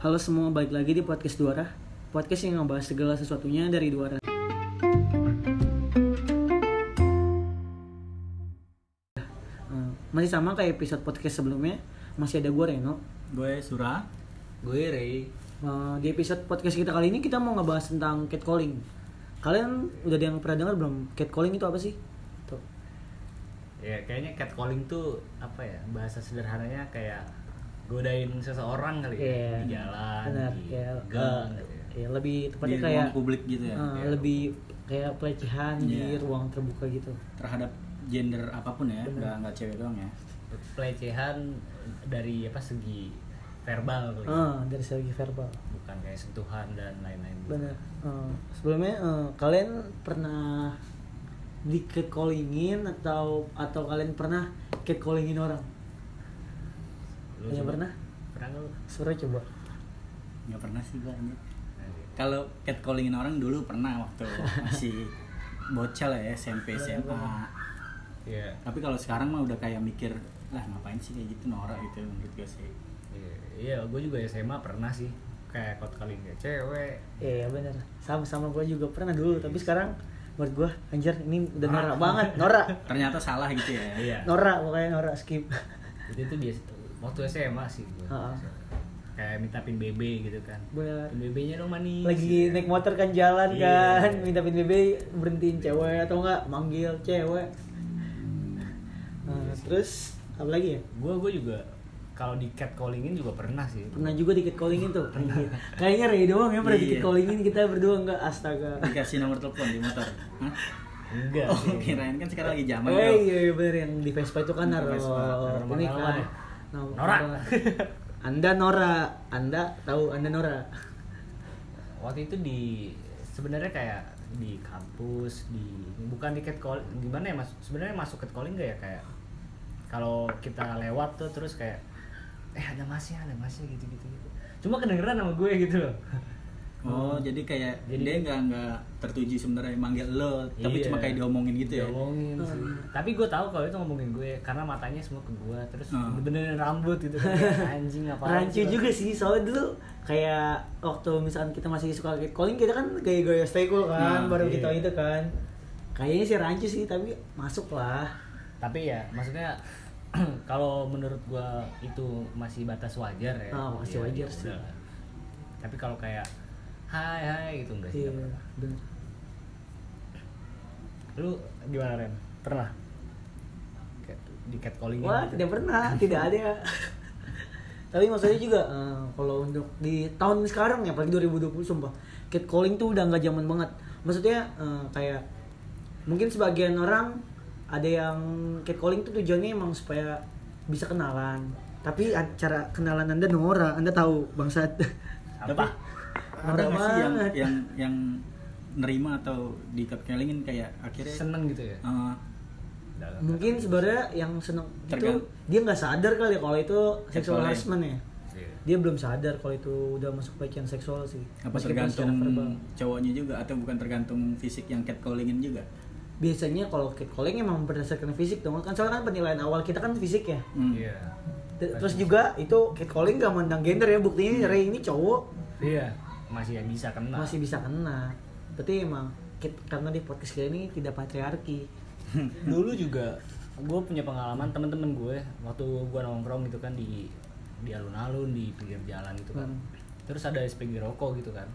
Halo semua, balik lagi di podcast Duara Podcast yang ngebahas segala sesuatunya dari Duara Eh, Masih sama kayak episode podcast sebelumnya Masih ada gue Reno Gue Sura. Gue Ray. Eh, Di episode podcast kita kali ini kita mau ngebahas tentang catcalling Kalian udah ada yang pernah dengar belum? Catcalling itu apa sih? Tuh. Ya kayaknya catcalling tuh apa ya bahasa sederhananya kayak godain seseorang kali ya Iya. di jalan, Benar, di ya, gang. eh, gitu ya. lebih Di tepatnya ruang kayak publik gitu ya. eh, Iya. lebih kayak pelecehan di Iya. ruang terbuka gitu. Terhadap gender apa pun ya, nggak nggak cewek doang ya. Pelecehan dari apa segi verbal kali ya. Ah, dari segi verbal. bukan kayak sentuhan dan lain-lain. gitu. Benar. Eh, sebelumnya eh, kalian pernah di catcallingin atau atau kalian pernah catcallingin orang? Coba- pernah? Pernah lu? Suruh coba. Nggak pernah sih gue. ini. Kalau catcallingin orang dulu pernah waktu masih bocah lah ya SMP SMA. Iya. Tapi kalau sekarang mah udah kayak mikir lah ngapain sih kayak gitu norak gitu menurut gue sih. Iya, iya gue juga SMA pernah sih kayak kot kali kayak cewek. Iya benar. Sama sama gue juga pernah dulu, tapi sekarang menurut gue anjir ini udah Norak. norak banget, norak. Ternyata salah gitu ya. Iya. Norak pokoknya norak skip. Itu tuh biasa waktu SMA sih gue. Ha-ha. Kayak minta pin BB gitu kan. Benar. Pin BB-nya dong manis. Lagi naik motor kan jalan Iya. kan, minta pin BB berhentiin cewek atau enggak manggil cewek. Nah, terus apa lagi ya? Gue gue juga kalau di catcallingin juga pernah sih. Pernah juga di catcallingin tuh. Anjir. Kayaknya Ray doang ya pernah di Iya. catcallingin kita berdua enggak astaga. Dikasih nomor telepon di motor. Hah? Enggak. Oh, kirain kan sekarang lagi zaman tuh. iya, iya bener yang di Vespa itu kan Di naruh naruh ini kan. Nama- Nora. Anda. Nora, Anda tahu Anda Nora. Waktu itu di sebenarnya kayak di kampus di bukan di catcall gimana ya mas sebenarnya masuk catcalling gak ya kayak kalau kita lewat tuh terus kayak eh ada masnya ada masnya gitu gitu gitu cuma kedengeran sama gue gitu loh Oh, jadi kayak Jadi- dia nggak nggak tertuju sebenarnya manggil lo, tapi Iya. cuma kayak diomongin gitu ya. Diomongin sih. Tapi gue tahu kalau itu ngomongin gue karena matanya semua ke gue terus Hmm. benerin rambut gitu kan. Kayak, anjing apa Rancu juga sih, soalnya dulu kayak waktu misalkan kita masih suka catcalling kita kan gaya-gaya stay cool kan, Nah, baru iya. kita itu kan. Kayaknya sih rancu sih, tapi masuk lah. Tapi ya maksudnya kalau menurut gue itu masih batas wajar ya. Ah, masih Ya, wajar ya sih. udah. Tapi kalau kayak hai hai gitu enggak sih. Iya, pernah. bener. Lu gimana Ren? Pernah? Di catcalling Wah, tidak pernah, tidak ada. Tapi maksudnya juga eh, kalau untuk di tahun sekarang ya, apalagi 2020 sumpah, catcalling tuh udah nggak zaman banget. Maksudnya eh, kayak mungkin sebagian orang ada yang catcalling tuh tujuannya emang supaya bisa kenalan. Tapi cara kenalan Anda Nora, Anda tahu bangsat. Apa? Ada nggak sih yang yang yang nerima atau di catcallingin kayak akhirnya Seneng gitu ya? Udah, Mungkin sebenarnya yang seneng itu dia nggak sadar kali ya kalau itu sexual Catcalling. harassment ya. Iya. Dia belum sadar kalau itu udah masuk pelecehan seksual sih. apa Meskipun tergantung cowoknya juga atau bukan tergantung fisik yang catcallingin juga? biasanya kalau catcalling emang berdasarkan fisik dong kan soalnya kan penilaian awal kita kan fisik ya Hmm. Iya. T- terus juga itu catcalling gak mandang gender ya buktinya Ray ini cowok Iya. Masih bisa kena. masih bisa kena. Berarti emang kit- karena di podcast kita ini tidak patriarki. Dulu juga gue punya pengalaman teman-teman gue waktu gue nongkrong gitu kan di di alun-alun di pinggir jalan gitu kan. Hmm. terus ada SPG rokok gitu kan.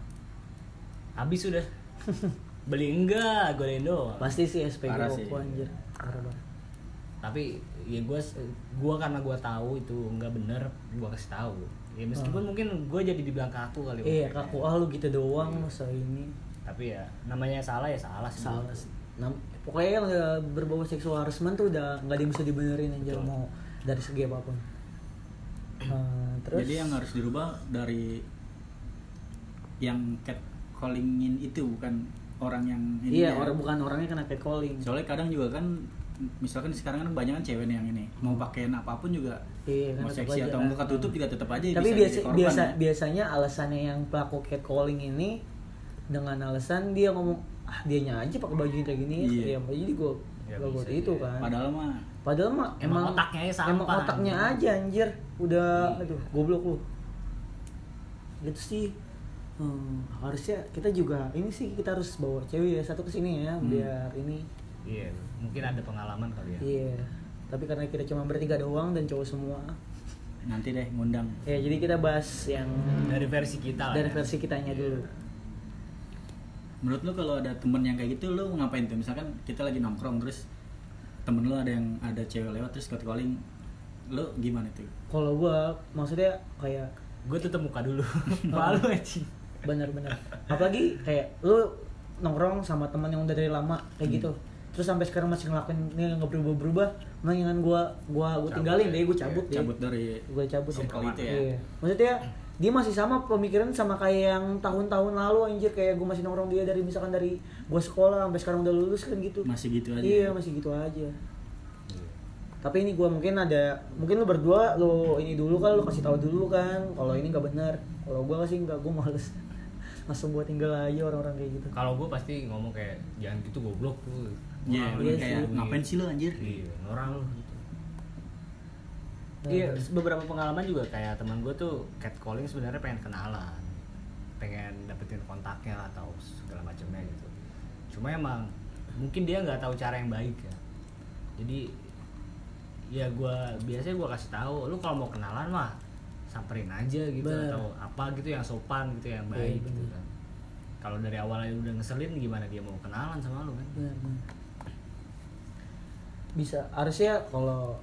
Habis sudah. Beli enggak gue doang. Pasti sih SPG Parah sih. rokok anjir. Parah banget tapi ya gue gue karena gue tahu itu enggak bener gue kasih tahu ya meskipun mungkin gue jadi dibilang kaku kali iya itu. kaku. Ah lu gitu doang masa ini. Tapi ya namanya salah ya salah sih. Salah sih. Nam- pokoknya yang udah berbau seksual harassment tuh udah nggak ada yang bisa dibenerin anjir Betul. mau dari segi apa pun. Eh, terus? Jadi yang harus dirubah dari yang catcallingin itu bukan orang yang ini iya ya. orang bukan orangnya kena catcalling. Soalnya kadang juga kan misalkan sekarang kan banyak kan cewek yang ini mau pakaian apa pun juga Iya, kan mau seksi atau kan. enggak ketutup juga tetap aja tapi bisa biasa korban biasa ya. biasanya alasannya yang pelaku catcalling ini dengan alasan dia ngomong ah dianya aja pakai baju kayak gini Iya. ya jadi gue Ya, gue itu jadi. kan Padahal mah padahal mah Emang emang otaknya aja sampah, emang otaknya aja anjir udah Iya. aduh goblok lu gitu sih Hmm, harusnya kita juga ini sih kita harus bawa cewek ya satu ke sini ya Hmm. biar ini iya mungkin ada pengalaman kali ya. Iya tapi karena kita cuma bertiga doang dan cowok semua. Nanti deh ngundang. Ya jadi kita bahas yang dari versi kita lah dari ya. versi kitanya dulu. Menurut lu kalau ada temen yang kayak gitu lu ngapain tuh? Misalkan kita lagi nongkrong terus temen lu ada yang ada cewek lewat terus cat calling lu gimana tuh? Kalau gua maksudnya kayak gue tutup muka dulu. Malu anjing. Bener-bener apalagi kayak lu nongkrong sama teman yang udah dari lama kayak gitu terus sampai sekarang masih ngelakuin ini nggak berubah-berubah mendingan gua gua gua Cabut tinggalin ya. deh gua cabut deh cabut dari gue cabut deh. Ya. Iya. Maksudnya dia masih sama pemikiran sama kayak yang tahun-tahun lalu anjir kayak gue masih nongkrong dia dari misalkan dari gue sekolah sampai sekarang udah lulus kan gitu. masih gitu aja Iya masih gitu aja. Tapi ini gue mungkin ada mungkin lu berdua lu ini dulu kan lu kasih tahu dulu kan kalau ini nggak benar. Kalau gue sih nggak gue males langsung buat tinggal aja orang-orang kayak gitu. kalau gue pasti ngomong kayak jangan gitu goblok tuh Iya, bener lu kayak gitu. ngapain sih lu anjir? iya orang lu gitu Iya, beberapa pengalaman juga kayak teman gue tuh catcalling sebenarnya pengen kenalan, pengen dapetin kontaknya atau segala macamnya gitu. Cuma emang mungkin dia nggak tahu cara yang baik ya. Jadi ya gue biasanya gue kasih tahu, lu kalau mau kenalan mah samperin aja gitu Bener. atau apa gitu yang sopan gitu yang Iya, baik gitu kan. Kalau dari awalnya udah ngeselin gimana dia mau kenalan sama lu kan? Bisa harusnya kalau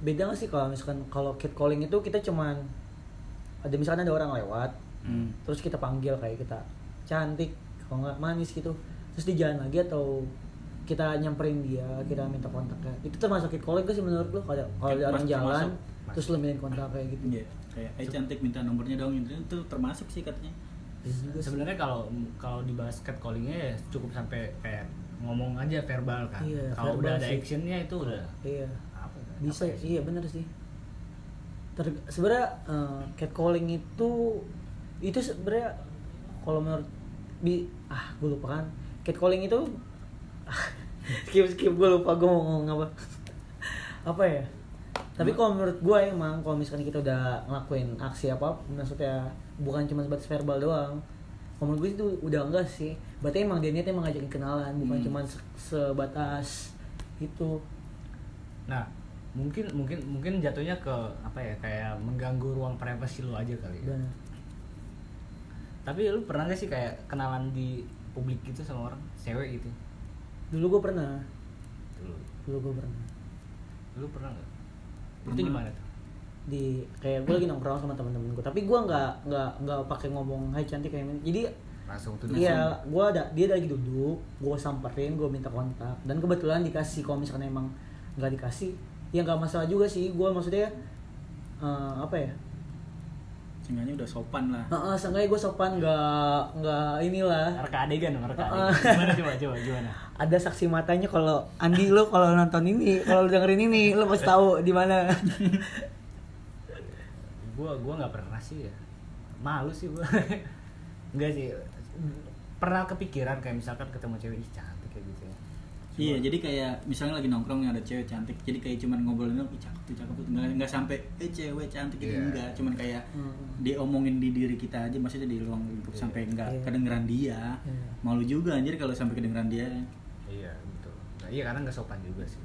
beda nggak sih kalau misalkan kalau catcalling itu kita cuman ada misalkan ada orang lewat Hmm. terus kita panggil kayak kita cantik kalau nggak manis gitu terus dia jalan lagi atau kita nyamperin dia kita minta kontaknya itu termasuk catcalling gak sih menurut lo kalau kalau ada orang jalan termasuk. terus lo minta kontak kayak gitu Iya, kayak eh cantik minta nomornya dong itu itu termasuk sih katanya. Iya. Sebenarnya kalau kalau dibahas catcallingnya ya cukup sampai kayak ngomong aja verbal kan. Iya, kalau udah ada sih. actionnya itu udah iya apa ya, bisa apa ya? iya bener sih Ter- sebenarnya eh, catcalling itu itu sebenarnya kalau menurut bi ah gue lupa kan catcalling itu skip skip gue lupa gue mau ngomong apa apa ya tapi kalau menurut gue emang kalau misalkan kita udah ngelakuin aksi apa maksudnya bukan cuma sebatas verbal doang kalau menurut gue itu udah enggak sih berarti emang dia niatnya emang ngajakin kenalan bukan Hmm. cuma se- sebatas itu Nah, mungkin mungkin mungkin jatuhnya ke apa ya kayak mengganggu ruang privasi lu aja kali ya. Bener. Tapi lu pernah gak sih kayak kenalan di publik gitu sama orang cewek gitu? dulu gue pernah Dulu. dulu gue pernah Lu pernah gak? Itu Pernah. di mana tuh? Di kayak gue lagi nongkrong sama temen-temen gue tapi gue nggak nggak nggak pakai ngomong hai cantik kayak gini. Jadi Langsung tuh iya gue ada dia lagi duduk gue samperin gue minta kontak. Dan kebetulan dikasih kalau misalkan emang nggak dikasih ya nggak masalah juga sih. Gue maksudnya eh, apa ya? Seenggaknya udah sopan lah. Heeh, seenggaknya gue sopan nggak nggak inilah. Reka adegan dong, reka adegan. Gimana coba coba gimana? ada saksi matanya kalau Andi lu kalau nonton ini kalau lu dengerin ini lu pasti tahu di mana gua gua nggak pernah sih ya malu sih gua nggak sih pernah kepikiran kayak misalkan ketemu cewek ih cantik kayak gitu ya Iya, jadi kayak misalnya lagi nongkrong ada cewek cantik, jadi kayak cuman ngobrolin dong, "Ih, cakep tuh, cakep tuh, nggak nggak sampai eh cewek cantik itu Iya. enggak, cuman kayak Hmm. diomongin di diri kita aja, maksudnya di ruang lingkup Iya. sampai enggak Iya. kedengeran dia, Iya. malu juga anjir kalau sampai kedengeran dia. iya betul nah, iya karena nggak sopan juga sih.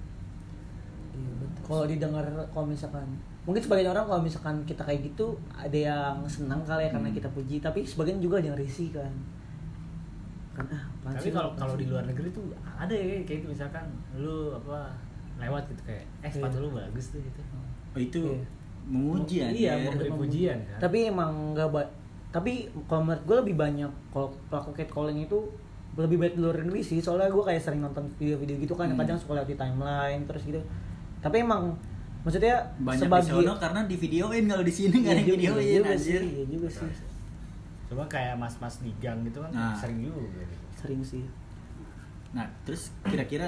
Kalau didengar kalau misalkan mungkin sebagian orang kalau misalkan kita kayak gitu ada yang senang kali ya karena Hmm. kita puji, tapi sebagian juga ada yang risih kan. Kan ah, tapi kalau kalau sih di lu? luar negeri tuh ada ya kayak gitu misalkan lu apa lewat gitu kayak eh sepatu Iya. lu bagus tuh gitu Oh itu Iya. menguji Iya, anjir. memberi pujian kan Tapi emang nggak ba- tapi kalau menurut gue lebih banyak kalau pelaku catcalling itu lebih baik di luar negeri sih soalnya gue kayak sering nonton video-video gitu kan Hmm. kadang suka lihat di timeline terus gitu tapi emang maksudnya banyak di sebagai sono karena di videoin kalau di sini nggak ada Iya yang juga, videoin juga anjir. sih, iya juga sih. Cuma kayak mas-mas di gang gitu kan Nah. sering juga gitu. Sering sih. Nah, terus kira-kira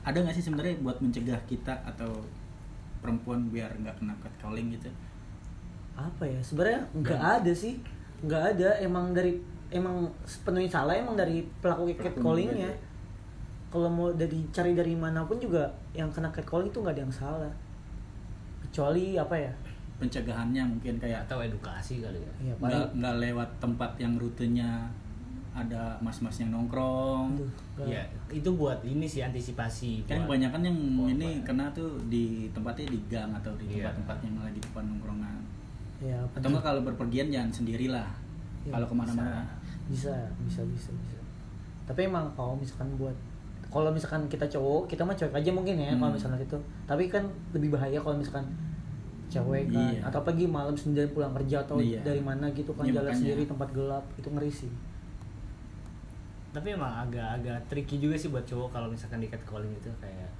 ada nggak sih sebenarnya buat mencegah kita atau perempuan biar nggak kena catcalling gitu? apa ya sebenarnya nggak ada sih. Nggak ada emang dari emang sepenuhnya salah emang dari pelaku catcallingnya kalau mau dari cari dari mana pun juga yang kena catcalling itu nggak ada yang salah. Kecuali apa ya? Pencegahannya mungkin kayak atau edukasi kali ya. Iya, nggak paling nggak lewat tempat yang rutenya ada mas-mas yang nongkrong. Aduh, ya itu buat ini sih antisipasi kan buat- kebanyakan yang buat ini apa? kena tuh di tempatnya di gang atau di Iya. tempat-tempat yang lagi depan nongkrongan. Ya atau nggak kalau berpergian jangan sendirilah. Iya, kalau ke mana-mana. bisa bisa bisa bisa. Tapi emang kalau misalkan buat kalau misalkan kita cowok kita mah cowok aja mungkin ya kalau Hmm. misalnya itu tapi kan lebih bahaya kalau misalkan cewek kan Iya. atau pagi malam sendiri pulang kerja atau Iya. dari mana gitu kan Iya, jalan makanya. sendiri tempat gelap itu ngeri sih tapi emang agak-agak tricky juga sih buat cowok kalau misalkan di catcalling itu kayak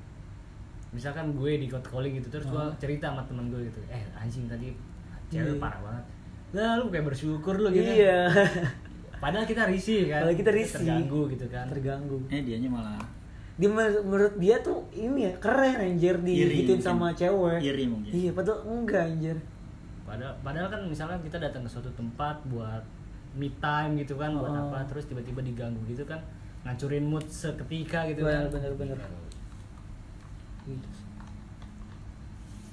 misalkan gue di catcalling gitu terus gue cerita sama temen gue gitu eh anjing tadi cewek Iya. parah banget nah lu kayak bersyukur lu gitu iya padahal kita risih kan Padahal kita risih. terganggu gitu kan terganggu eh dianya malah dia menur- menurut dia tuh ini ya keren anjir Iri digituin mungkin. sama cewek Iri mungkin. iya padahal enggak anjir padahal padahal kan misalnya kita datang ke suatu tempat buat me time gitu kan buat Oh. apa terus tiba-tiba diganggu gitu kan ngancurin mood seketika gitu Bener, kan bener, bener. gitu.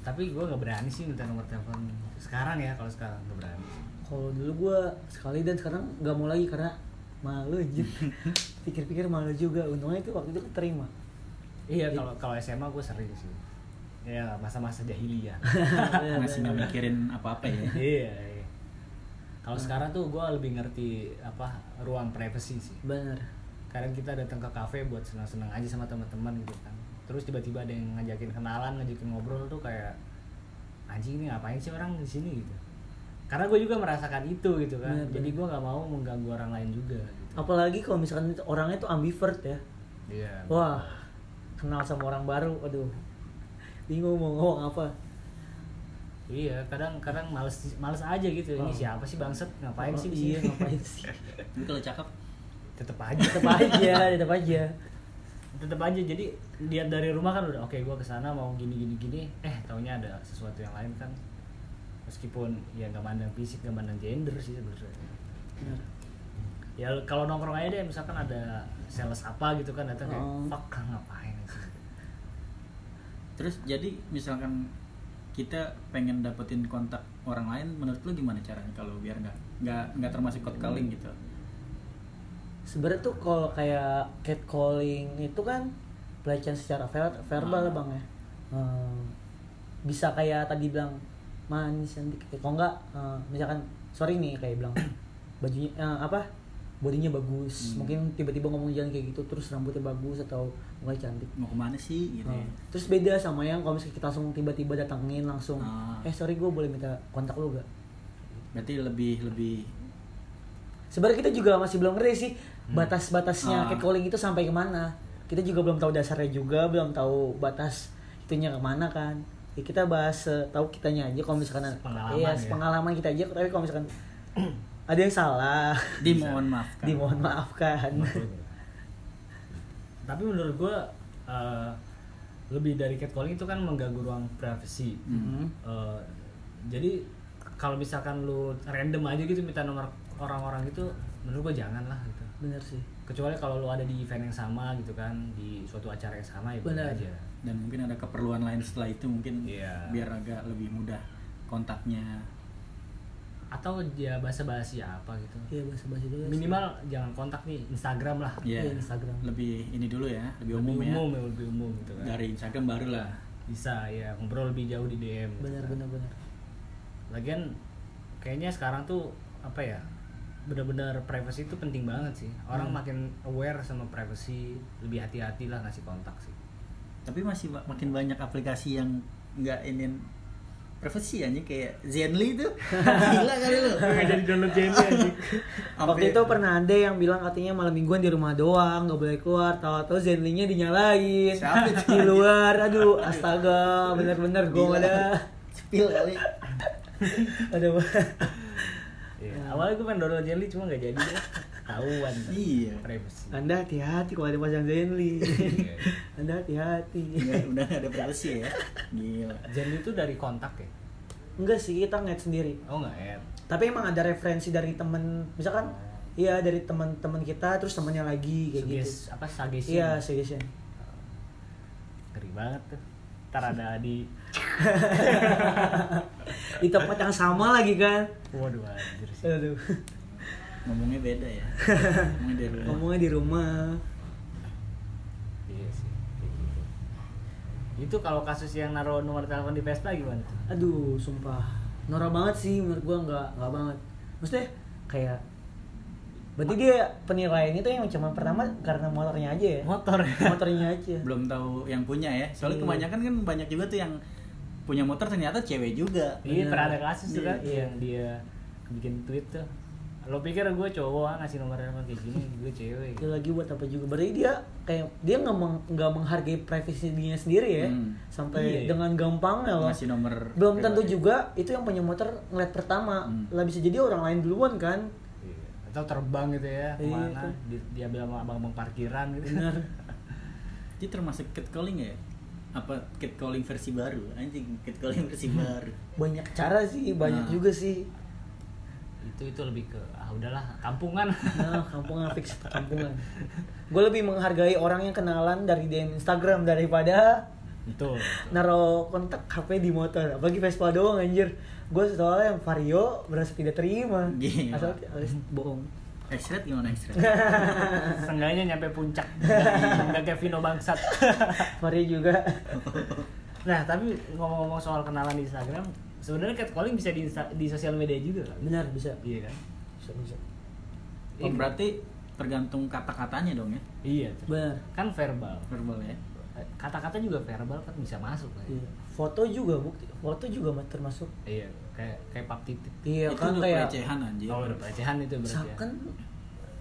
tapi gue nggak berani sih minta nomor telepon sekarang ya kalau sekarang nggak berani kalau dulu gua sekali dan sekarang nggak mau lagi karena malu anjir pikir-pikir malu juga. Untungnya itu waktu itu keterima iya kalau kalau SMA gue sering sih. Ya masa-masa jahiliyah. Masih nggak mikirin apa-apa ya. Iya, iya. kalau sekarang tuh gue lebih ngerti apa ruang privacy sih. Bener. Kadang kita datang ke kafe buat senang-senang aja sama teman-teman gitu kan. Terus tiba-tiba ada yang ngajakin kenalan ngajakin ngobrol tuh kayak anjing ini ngapain sih orang di sini? gitu karena gue juga merasakan itu gitu kan. Bener, jadi gue nggak mau mengganggu orang lain juga gitu. Apalagi kalau misalkan itu orangnya tuh ambivert ya. Iya. Wah kenal sama orang baru aduh. Bingung mau ngomong apa. Iya kadang kadang males males aja gitu. Ini Oh. siapa sih bangset ngapain Oh, sih iya ngapain sih? Tapi kalau cakep. Tetep aja. Tetap aja tetap aja. Tetep aja. Jadi lihat dari rumah kan udah oke gue ke sana mau gini gini gini. Eh taunya ada sesuatu yang lain kan meskipun ya nggak mandang fisik nggak mandang gender sih sebenarnya. Ya kalau nongkrong aja deh misalkan ada sales apa gitu kan datang kayak Oh. fuck kan ngapain sih? Terus jadi misalkan kita pengen dapetin kontak orang lain menurut lu gimana caranya kalau biar nggak nggak nggak termasuk code calling gitu? Sebenarnya tuh kalau kayak catcalling itu kan pelecehan secara ver- verbal Ah. bang ya. Hmm, bisa kayak tadi bilang manis cantik kalau enggak eh, misalkan sorry nih kayak bilang bajunya eh, apa bodinya bagus Hmm. mungkin tiba-tiba ngomong jalan kayak gitu terus rambutnya bagus atau mukanya cantik mau ke mana sih gitu ya Hmm. terus beda sama yang kalau misalnya kita langsung tiba-tiba datangin langsung Ah. eh sorry gue boleh minta kontak lu gak berarti lebih lebih sebenarnya kita juga masih belum ngerti sih batas-batasnya Ah. catcalling itu sampai ke mana kita juga belum tahu dasarnya juga belum tahu batas itunya ke mana kan ya, kita bahas tahu kitanya aja kalau misalkan Pengalaman iya ya. pengalaman kita aja tapi kalau misalkan ada yang salah dimohon maaf kan dimohon maafkan. Tapi menurut gue eh, lebih dari catcalling itu kan mengganggu ruang privasi Mhm. Eh, jadi kalau misalkan lu random aja gitu minta nomor orang-orang itu menurut gue jangan lah gitu. Bener sih. Kecuali kalau lu ada di event yang sama gitu kan di suatu acara yang sama ya Benar. aja dan mungkin ada keperluan lain setelah itu mungkin Iya. biar agak lebih mudah kontaknya. Atau ya bahasa basi apa gitu? Iya bahasa bahasa dulu minimal jangan kontak nih Instagram lah. Ya Iya, Instagram. lebih ini dulu ya lebih lebih umum, umum, ya ya lebih umum gitu kan. Dari Instagram baru lah. Bisa ya ngobrol lebih jauh di DM gitu bener kan. bener bener lagian kayaknya sekarang tuh apa ya benar-benar privacy itu penting banget sih. Orang Hmm. makin aware sama privacy lebih hati-hati lah ngasih kontak sih tapi masih ma- makin banyak aplikasi yang nggak ini privacy aja kayak Zenly itu. Gila kali lu. Nggak jadi download Jenny aja waktu itu pernah ada yang bilang katanya malam mingguan di rumah doang nggak boleh keluar. Tahu-tahu zenlinya dinyalain. Di luar. Aduh astaga bener-bener gue ada spill kali. Aduh. Iya, awalnya gue pengen download Jenny cuma nggak jadi deh tahuan Iya. privacy. Anda hati-hati kalau ada pasang zenly Iya. anda hati-hati. Udah udah ada privacy ya. Gila. Jenny itu dari kontak ya? Enggak sih kita ngeliat sendiri. Oh nggak ya tapi emang ada referensi dari temen misalkan iya dari teman-teman kita terus temennya lagi kayak Suges, gitu apa suggestion iya suggestion ngeri banget tuh. Ntar ada di di tempat yang sama lagi kan. Waduh anjir sih. Aduh ngomongnya beda ya. Ngomongnya dari rumah. Ngomongnya di rumah. Iya sih kayak gitu. itu kalau kasus yang naruh nomor telepon di Vespa gimana tuh? aduh sumpah. Norak banget sih menurut gua nggak nggak banget. Maksudnya kayak berarti dia penilaiannya tuh yang cuma pertama karena motornya aja ya? Motor. Motornya aja. Belum tahu yang punya ya. Soalnya Iya. kebanyakan kan banyak juga tuh yang punya motor ternyata cewek juga. Iya pernah ada kasus tuh kan Iya. yang dia bikin tweet tuh lo pikir gue cowok ah, ngasih nomor telepon kayak gini gue cewek Dia lagi buat apa juga berarti dia kayak dia nggak meng- menghargai privasi dirinya sendiri ya Hmm. sampai Iya, iya. dengan gampangnya loh ngasih nomor belum tentu pribadi. juga itu yang punya motor ngeliat pertama Hmm. lah bisa jadi orang lain duluan kan Iya. atau terbang gitu ya Iya, ke mana tuh. Di- dia bilang sama abang-abang parkiran gitu benar Itu termasuk catcalling ya? Apa catcalling versi baru? Anjing, catcalling versi baru. banyak cara sih banyak Nah. juga sih itu itu lebih ke ah udahlah kampungan. Nah kampungan fix kampungan. Gue lebih menghargai orang yang kenalan dari DM Instagram daripada betul. naro kontak HP di motor. Apalagi Vespa doang anjir. Gue soalnya yang Vario berasa tidak terima. Gila. asal alias bohong. X-Red gimana? Seenggaknya nyampe puncak. Nggak kayak Vino bangsat. Vario juga. Nah tapi ngomong-ngomong soal kenalan di Instagram sebenarnya catcalling bisa di, Insta- di sosial media juga kan? Benar bisa. Iya kan? Bisa bisa. Oh, berarti tergantung kata-katanya dong ya? iya. Benar. Kan verbal. Verbal ya? kata-kata juga verbal kan bisa masuk kan Iya. foto juga bukti. Foto juga termasuk. Iya kayak kayak pap titik. Iya itu kan udah kayak pelecehan anjir. oh udah pelecehan itu berarti ya. Kan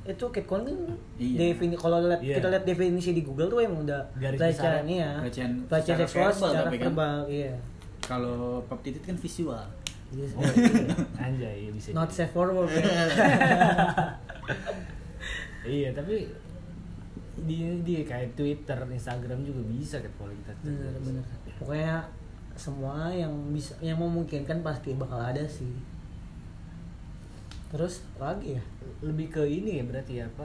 itu catcalling kan Iya. defini kalau lihat Iya. kita lihat definisi di Google tuh emang udah Garis pelecehan iya Pelecehan seksual verbal secara tapi kan. verbal iya Kalau pop titit kan visual. Oh, iya. anjay iya bisa not safe for work ya. iya tapi di di kayak Twitter Instagram juga bisa catcalling kita. Bener bener pokoknya semua yang bisa yang memungkinkan pasti bakal ada sih. Terus lagi ya? Lebih ke ini ya berarti ya apa?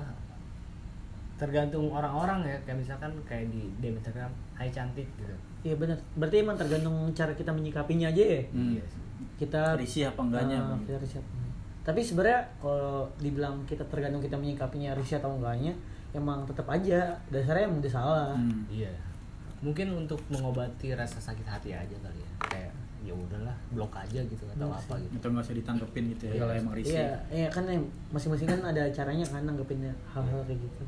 Tergantung orang-orang ya kayak misalkan kayak di Instagram Hai cantik gitu iya bener berarti emang tergantung cara kita menyikapinya aja ya Hmm. Iya kita Risih apa enggaknya, Ah, Bang? kita risih apa enggak. tapi sebenarnya kalau dibilang kita tergantung kita menyikapinya risih atau enggaknya emang tetap aja dasarnya emang udah salah Hmm. Iya. Mungkin untuk mengobati rasa sakit hati aja kali ya. Kayak ya udahlah, blok aja gitu atau Bener apa sih. gitu. Atau nggak usah ditangkepin gitu ya Iya. kalau emang risih. Iya, iya kan em, masing-masing kan ada caranya kan nanggepinnya hal-hal kayak gitu.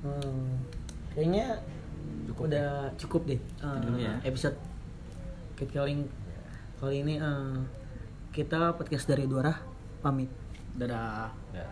Hmm, kayaknya Cukup udah cukup deh eh, Dulu ya. episode Catcalling kali ini eh, kita podcast dari Duara pamit. Dadah. Ya.